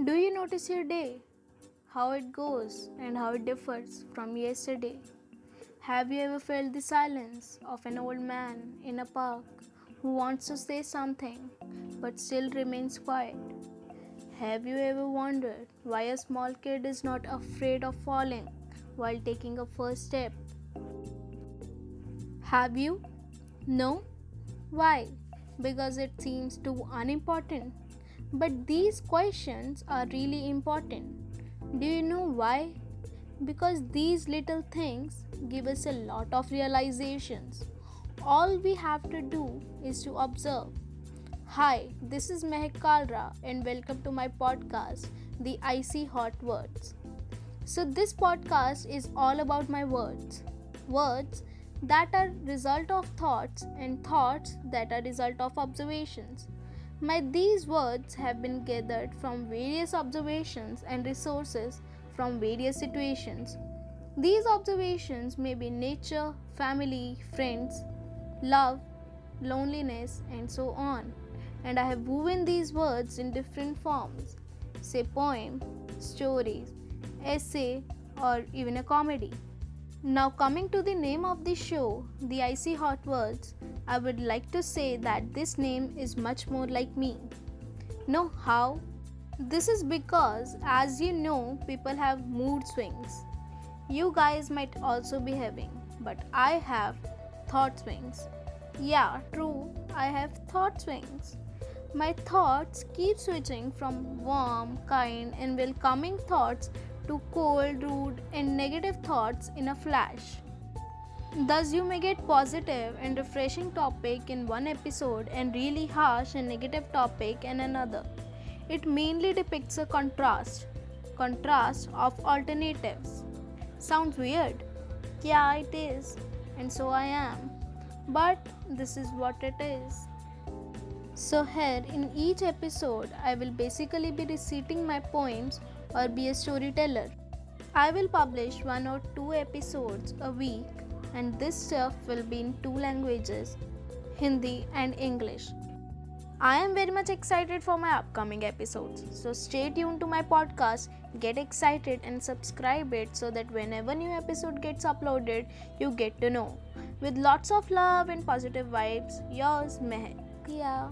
Do you notice your day? How it goes and how it differs from yesterday? Have you ever felt the silence of an old man in a park who wants to say something but still remains quiet? Have you ever wondered why a small kid is not afraid of falling while taking a first step? Have you? No? Why? Because it seems too unimportant. But these questions are really important. Do you know why? Because these little things give us a lot of realizations. All we have to do is to observe. Hi, this is Mehak Kalra, and welcome to my podcast, The Icy Hot Words. So, this podcast is all about my words. Words that are result of thoughts and thoughts that are result of observations. My these words have been gathered from various observations and resources from various situations. These observations may be nature, family, friends, love, loneliness, and so on. And I have woven these words in different forms say poem, stories, essay, or even a comedy. Now, coming to the name of the show, The Icy Hot Words, I would like to say that this name is much more like me. Know how? This is because, as you know, people have mood swings. You guys might also be having, but I have thought swings. Yeah, true, I have thought swings. My thoughts keep switching from warm, kind, and welcoming thoughts to cold, rude, and negative thoughts in a flash. Thus, you may get positive and refreshing topic in one episode and really harsh and negative topic in another. It mainly depicts a contrast, contrast of alternatives. Sounds weird? Yeah, it is, and so I am. But this is what it is. So, here in each episode, I will basically be reciting my poems or be a storyteller. I will publish one or two episodes a week, and this stuff will be in two languages Hindi and English. I am very much excited for my upcoming episodes. So stay tuned to my podcast, get excited and subscribe it so that whenever new episode gets uploaded, you get to know. With lots of love and positive vibes, yours Mehak. Yeah.